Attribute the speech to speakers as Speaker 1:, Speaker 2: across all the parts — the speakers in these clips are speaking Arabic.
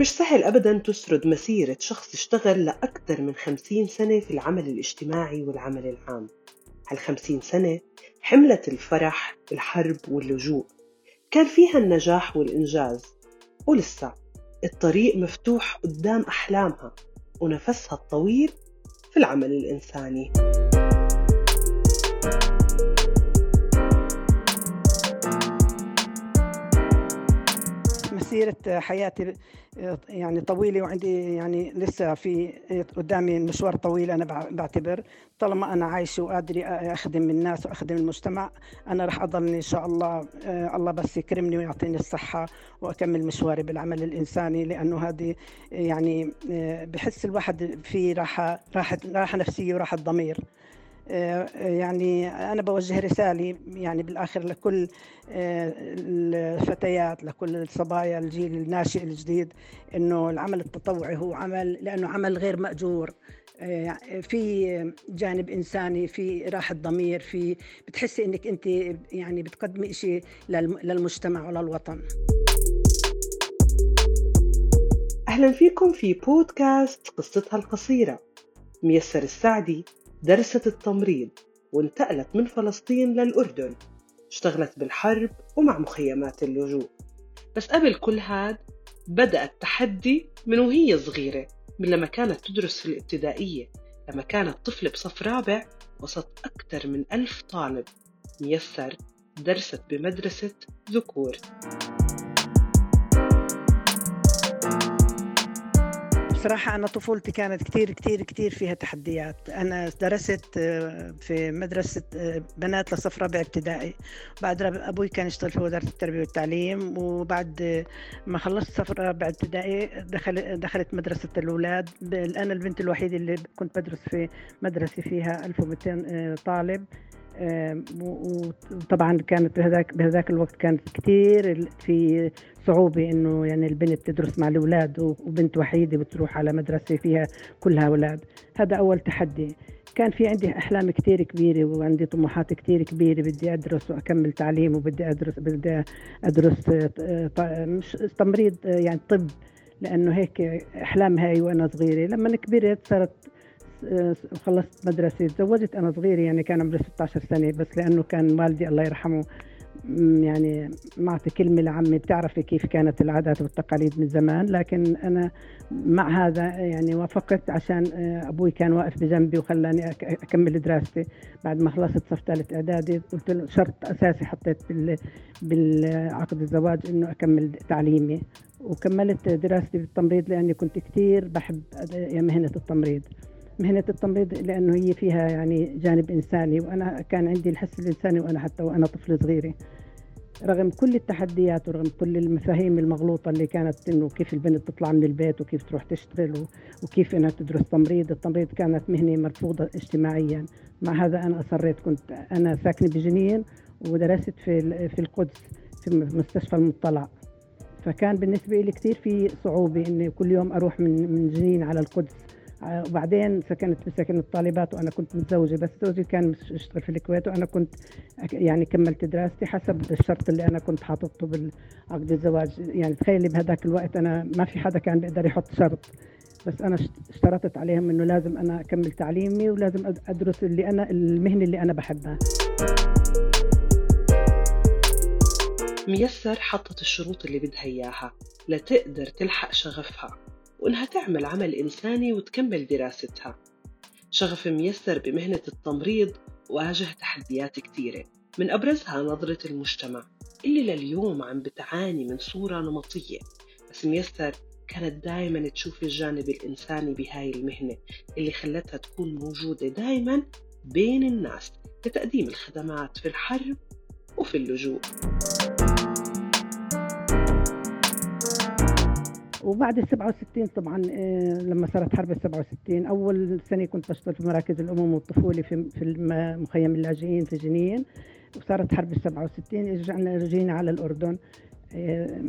Speaker 1: مش سهل أبدا تسرد مسيرة شخص اشتغل لأكثر من خمسين سنة في العمل الاجتماعي والعمل العام. هالخمسين سنة حملت الفرح الحرب واللجوء. كان فيها النجاح والإنجاز. ولسه الطريق مفتوح قدام أحلامها ونفسها الطويل في العمل الإنساني.
Speaker 2: مسيرة حياتي يعني طويلة وعندي يعني لسه في قدامي مشوار طويل أنا بعتبر. طالما أنا عايشة وقادرة أخدم الناس وأخدم المجتمع أنا رح أضلني إن شاء الله الله بس يكرمني ويعطيني الصحة وأكمل مشواري بالعمل الإنساني لأنه هذه يعني بحس الواحد في راحة راحة راحة نفسية وراحة ضمير. يعني أنا بوجه رسالة يعني بالآخر لكل الفتيات لكل الصبايا الجيل الناشئ الجديد إنه العمل التطوعي هو عمل لأنه عمل غير مأجور. في جانب إنساني في راحة ضمير في بتحسي إنك أنت يعني بتقدمي شيء للمجتمع وللوطن
Speaker 1: أهلا فيكم في بودكاست قصتها القصيرة. ميسر السعدي درست التمريض وانتقلت من فلسطين للأردن. اشتغلت بالحرب ومع مخيمات اللجوء. بس قبل كل هاد بدأ التحدي من وهي صغيرة من لما كانت تدرس في الابتدائية لما كانت طفلة بصف رابع وسط أكثر من ألف طالب. ميسر درست بمدرسة ذكور.
Speaker 2: بصراحة أنا طفولتي كانت كتير كتير كتير فيها تحديات. أنا درست في مدرسة بنات لصف رابع ابتدائي. بعد أبوي كان يشتغل في وزارة التربية والتعليم. وبعد ما خلصت صف رابع ابتدائي دخل دخلت مدرسة الأولاد. أنا البنت الوحيدة اللي كنت بدرس في مدرسة فيها 1200 طالب. وطبعا كانت بهذاك بهذاك الوقت كانت كثير في صعوبة إنه يعني البنت تدرس مع الأولاد وبنت وحيدة بتروح على مدرسة فيها كلها أولاد هذا أول تحدي. كان في عندي أحلام كتير كبيرة وعندي طموحات كتير كبيرة. بدي أدرس وأكمل تعليم وبدي أدرس بدي أدرس مش تمريض يعني طب. لأنه هيك أحلام هاي وأنا صغيرة. لما كبرت صارت خلصت مدرسة تزوجت أنا صغيرة يعني كان عمري 16 سنة بس لأنه كان والدي الله يرحمه يعني معطي كلمة لعمي. بتعرفي كيف كانت العادات والتقاليد من زمان. لكن أنا مع هذا يعني وافقت عشان أبوي كان واقف بجنبي وخلاني أكمل دراستي. بعد ما خلصت صف ثالث إعدادي قلت له شرط أساسي حطيت بالعقد الزواج إنه أكمل تعليمي. وكملت دراستي بالتمريض لأني كنت كثير بحب مهنة التمريض. مهنة التمريض لأنه هي فيها يعني جانب إنساني وأنا كان عندي الحس الإنساني وأنا حتى وأنا طفلة صغيرة. رغم كل التحديات ورغم كل المفاهيم المغلوطة اللي كانت إنه كيف البنت تطلع من البيت وكيف تروح تشتغل وكيف إنها تدرس تمريض. التمريض كانت مهنة مرفوضة اجتماعيا. مع هذا أنا أصريت كنت أنا ساكنة بجنين ودرست في في القدس في مستشفى المطلع. فكان بالنسبة لي كثير في صعوبة إني كل يوم أروح من من جنين على القدس. وبعدين سكنت في سكن الطالبات وأنا كنت متزوجة بس زوجي كان يشتغل في الكويت وأنا كنت يعني كملت دراستي حسب الشرط اللي أنا كنت حاططه بالعقد الزواج. يعني تخيلي بهذاك الوقت أنا ما في حدا كان بيقدر يحط شرط بس أنا اشترطت عليهم إنه لازم أنا أكمل تعليمي ولازم أدرس اللي أنا المهنة اللي أنا بحبها.
Speaker 1: ميسر حطت الشروط اللي بدها إياها لتقدر تلحق شغفها. وإنها تعمل عمل إنساني وتكمل دراستها. شغف ميسر بمهنة التمريض واجه تحديات كثيرة. من أبرزها نظرة المجتمع اللي لليوم عم بتعاني من صورة نمطية. بس ميسر كانت دايما تشوف الجانب الإنساني بهاي المهنة اللي خلتها تكون موجودة دايما بين الناس لتقديم الخدمات في الحرب وفي اللجوء.
Speaker 2: وبعد ال 67 طبعا لما صارت حرب ال 67 أول سنة كنت بشتغل في مراكز الأمم والطفوله في في مخيم اللاجئين في جنين وصارت حرب ال 67 رجعنا رجينا على الأردن.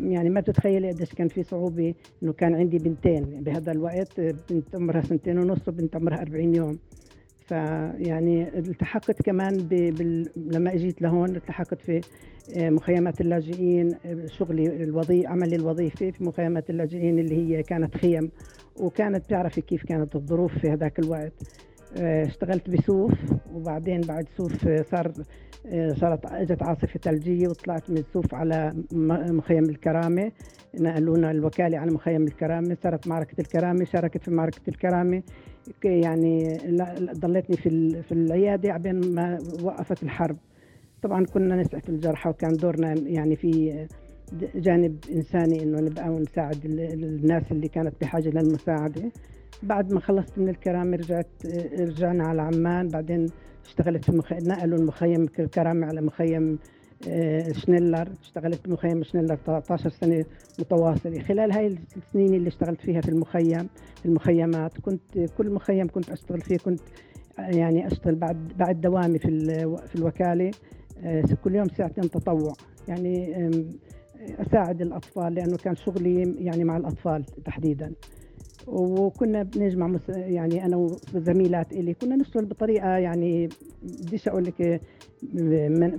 Speaker 2: يعني ما بتتخيلي قديش كان في صعوبة إنه كان عندي بنتين بهذا الوقت بنت عمرها سنتين ونص وبنت عمرها 40 يوم. فيعني التحقت كمان بال... لما اجيت لهون التحقت في آه، مخيمات اللاجئين شغلي الوظيفي عملي الوظيفي في مخيمات اللاجئين اللي هي كانت خيم وكانت بتعرفي كيف كانت الظروف في هذاك الوقت. آه، اشتغلت بسوف وبعدين بعد سوف صار آه، صارت اجت عاصفة ثلجية وطلعت من سوف على مخيم الكرامة. نقلونا الوكالة على مخيم الكرامة صارت معركة الكرامة شاركت في معركة الكرامة. يعني ضليتني في في العيادة عبين ما وقفت الحرب. طبعا كنا نسعف الجرحى وكان دورنا يعني في جانب إنساني إنه نبقى ونساعد الناس اللي كانت بحاجة للمساعدة. بعد ما خلصت من الكرامة رجعت رجعنا على عمان. بعدين اشتغلت في مخ... نقلوا المخيم الكرامه على مخيم شنيلر اشتغلت بمخيم شنيلر 13 سنة متواصلة. خلال هاي السنين اللي اشتغلت فيها في المخيم في المخيمات كنت كل مخيم كنت أشتغل فيه كنت يعني أشتغل بعد بعد دوامي في في الوكالة. آه، كل يوم ساعتين تطوع. يعني أساعد الأطفال لأنه كان شغلي يعني مع الأطفال تحديدا. وكنا بنجمع يعني أنا وزميلات إلي كنا نشتغل بطريقة يعني بديش أقول لك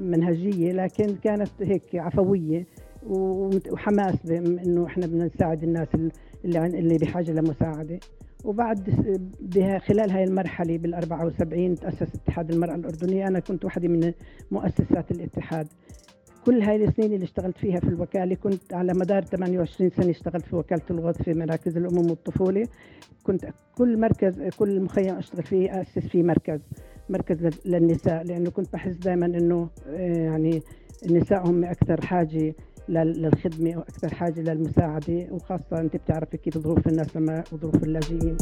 Speaker 2: منهجية لكن كانت هيك عفوية وحماس إنه إحنا بنساعد الناس اللي اللي بحاجة لمساعدة. وبعد بها خلال هاي المرحلة بال 74 تاسس اتحاد المرأة الأردنية. أنا كنت واحدة من مؤسسات الاتحاد. كل هاي السنين اللي اشتغلت فيها في الوكالة كنت على مدار 28 سنة اشتغلت في وكالة الغوث في مراكز الأمم والطفولة. كنت كل مركز كل مخيم أشتغل فيه أسس فيه مركز مركز للنساء لأنه كنت بحس دائما إنه آه، يعني النساء هم أكثر حاجة للخدمة وأكثر حاجة للمساعدة وخاصة أنت بتعرفي كيف ظروف الناس لما وظروف اللاجئين.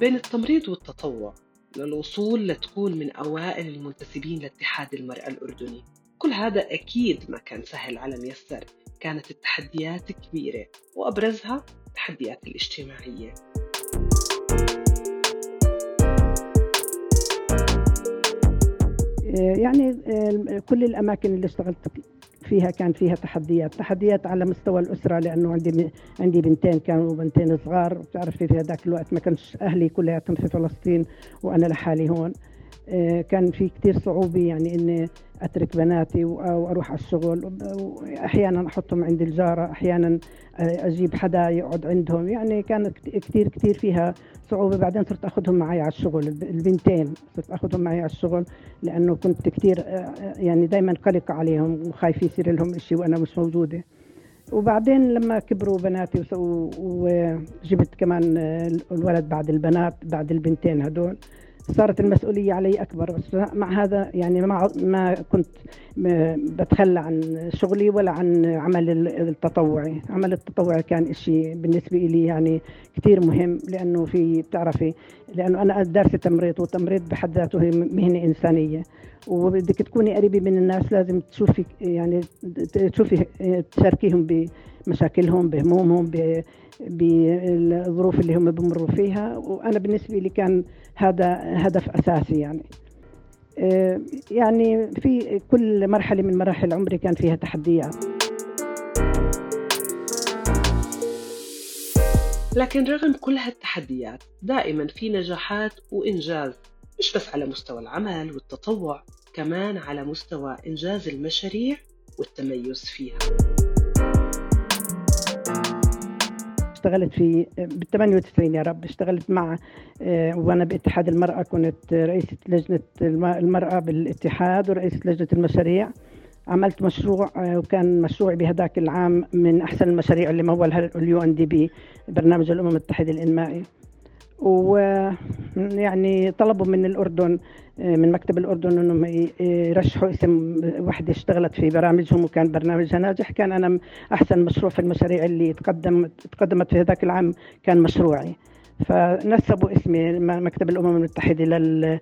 Speaker 1: بين التمريض والتطوع للوصول لتكون من أوائل المنتسبين لاتحاد المرأة الأردني. كل هذا أكيد ما كان سهل على ميسر. كانت التحديات كبيرة وأبرزها التحديات الاجتماعية.
Speaker 2: يعني كل الأماكن اللي اشتغلت فيها كان فيها تحديات تحديات على مستوى الأسرة لأنه عندي عندي بنتين كانوا بنتين صغار بتعرفي في هذاك الوقت ما كانش أهلي كلياتهم في فلسطين وأنا لحالي هون. كان في كتير صعوبة يعني إني أترك بناتي أو أروح على الشغل. أحيانا أحطهم عند الجارة أحيانا آه، أجيب حدا يقعد عندهم. يعني كانت كتير كتير فيها صعوبة. بعدين صرت أخذهم معي على الشغل. البنتين صرت أخذهم معي على الشغل لأنه كنت كتير آه، يعني دايما قلقة عليهم وخايف يصير لهم إشي وأنا مش موجودة. وبعدين لما كبروا بناتي وجبت كمان الولد بعد البنات بعد البنتين هدول صارت المسؤولية علي أكبر. مع هذا يعني ما ما كنت بتخلى عن شغلي ولا عن عمل التطوعي. عمل التطوعي كان إشي بالنسبة لي يعني كثير مهم لأنه في بتعرفي لأنه أنا دارسة تمريض والتمريض بحد ذاته مهنة إنسانية. وبدك تكوني قريبة من الناس لازم تشوفي يعني تشوفي تشاركيهم بمشاكلهم بهمومهم بالظروف اللي هم بمروا فيها. وأنا بالنسبة لي كان هذا هدف أساسي يعني. آه، يعني في كل مرحلة من مراحل عمري كان فيها تحديات.
Speaker 1: لكن رغم كل هالتحديات دائما في نجاحات وإنجاز مش بس على مستوى العمل والتطوع كمان على مستوى إنجاز المشاريع والتميز فيها.
Speaker 2: اشتغلت في بال 98 يا رب اشتغلت مع آه، وأنا باتحاد المرأة كنت رئيسة لجنة المرأة بالاتحاد ورئيسة لجنة المشاريع. عملت مشروع آه، وكان مشروعي بهذاك العام من أحسن المشاريع اللي مولها اليو إن دي بي برنامج الأمم المتحدة الإنمائي. ويعني طلبوا من الأردن من مكتب الأردن أنهم يرشحوا اسم وحدة اشتغلت في برامجهم وكان برنامجها ناجح. كان أنا أحسن مشروع في المشاريع اللي تقدم تقدمت في هذاك العام كان مشروعي. فنسبوا اسمي مكتب الأمم المتحدة لل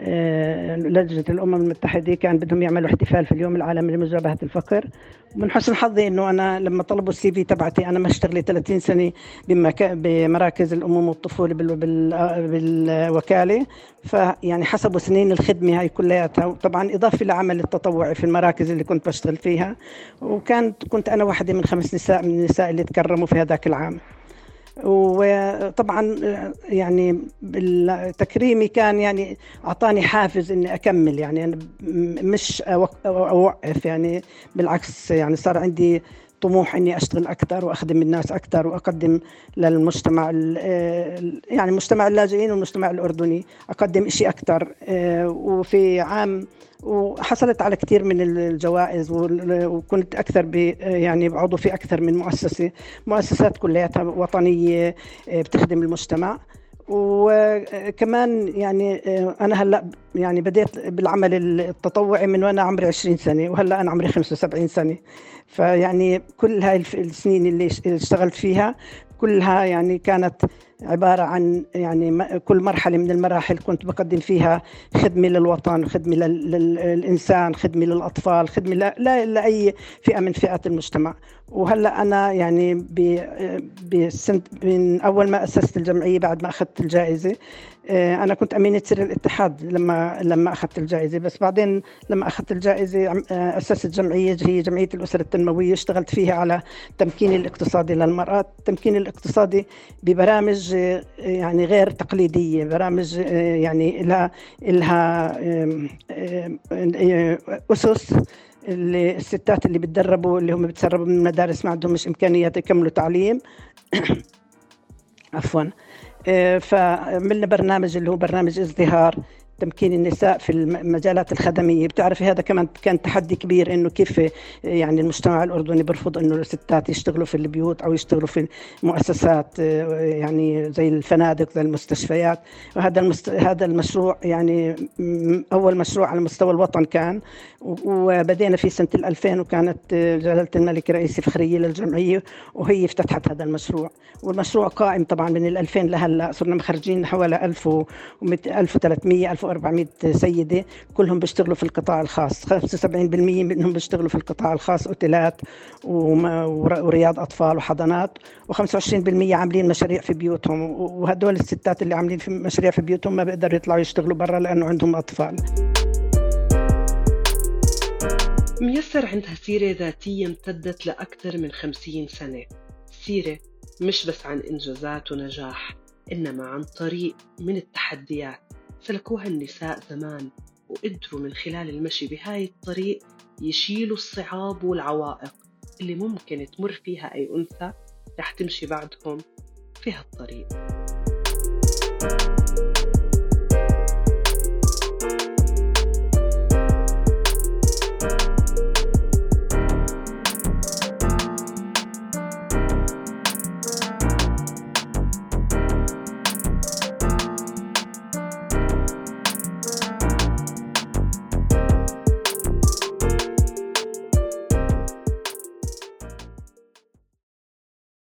Speaker 2: آه، لجنة الأمم المتحدة كان بدهم يعملوا احتفال في اليوم العالمي لمجابهة الفقر. من حسن حظي إنه أنا لما طلبوا السي في تبعتي أنا مشتغلي 30 سنة بمراكز الاموم والطفولة بالوكالة. فيعني حسبوا سنين الخدمة هاي كلياتها. طبعا إضافة لعمل التطوعي في المراكز اللي كنت بشتغل فيها. وكانت كنت أنا واحدة من خمس نساء من النساء اللي تكرموا في هذاك العام. وطبعا يعني تكريمي كان يعني أعطاني حافز إني أكمل يعني أنا مش أوقف يعني بالعكس يعني صار عندي طموح إني أشتغل أكثر وأخدم الناس أكثر وأقدم للمجتمع يعني مجتمع اللاجئين والمجتمع الأردني أقدم شيء أكثر آه، وفي عام وحصلت على كثير من الجوائز وكنت أكثر ب يعني عضو في أكثر من مؤسسة مؤسسات كلياتها وطنية آه، بتخدم المجتمع. وكمان يعني آه، أنا هلأ يعني بديت بالعمل التطوعي من وأنا عمري 20 سنة وهلأ أنا عمري 75 سنة. فيعني كل هاي السنين اللي اشتغلت فيها كلها يعني كانت عبارة عن يعني كل مرحلة من المراحل كنت بقدم فيها خدمة للوطن خدمة للإنسان خدمة للأطفال خدمة لأي فئة من فئات المجتمع. وهلأ أنا يعني بسنة من أول ما أسست الجمعية بعد ما أخذت الجائزة آه، أنا كنت أمينة سر الاتحاد لما لما أخذت الجائزة. بس بعدين لما أخذت الجائزة آه، أسست جمعية هي جمعية الأسر التنموية اشتغلت فيها على التمكين الاقتصادي للمرأة التمكين الاقتصادي ببرامج آه، يعني غير تقليدية برامج يعني لها لها أسس الستات اللي بتدربوا اللي هم بتسربوا من المدارس ما عندهم مش امكانيات يكملوا تعليم. عفوا. آه، فعملنا برنامج اللي هو برنامج ازدهار. تمكين النساء في المجالات الخدمية. بتعرفي هذا كمان كان تحدي كبير إنه كيف يعني المجتمع الأردني بيرفض إنه الستات يشتغلوا في البيوت أو يشتغلوا في المؤسسات يعني زي الفنادق زي المستشفيات. وهذا المست... هذا المشروع يعني أول مشروع على مستوى الوطن كان. وبدينا في سنة 2000 وكانت جلالة الملك رئيس فخرية للجمعية وهي افتتحت هذا المشروع. والمشروع قائم طبعا من 2000 لهلأ. صرنا مخرجين حوالي 1300 1400 سيدة كلهم بيشتغلوا في القطاع الخاص. 75% منهم بيشتغلوا في القطاع الخاص أوتيلات ورياض أطفال وحضانات و25% عاملين مشاريع في بيوتهم. وهدول الستات اللي عاملين في مشاريع في بيوتهم ما بيقدروا يطلعوا يشتغلوا برا لأنه عندهم أطفال.
Speaker 1: ميسر عندها سيرة ذاتية امتدت لأكثر من خمسين سنة. سيرة مش بس عن إنجازات ونجاح إنما عن طريق من التحديات. سلكوها النساء زمان وقدروا من خلال المشي بهاي الطريق يشيلوا الصعاب والعوائق اللي ممكن تمر فيها أي أنثى رح تمشي بعدهم في هالطريق.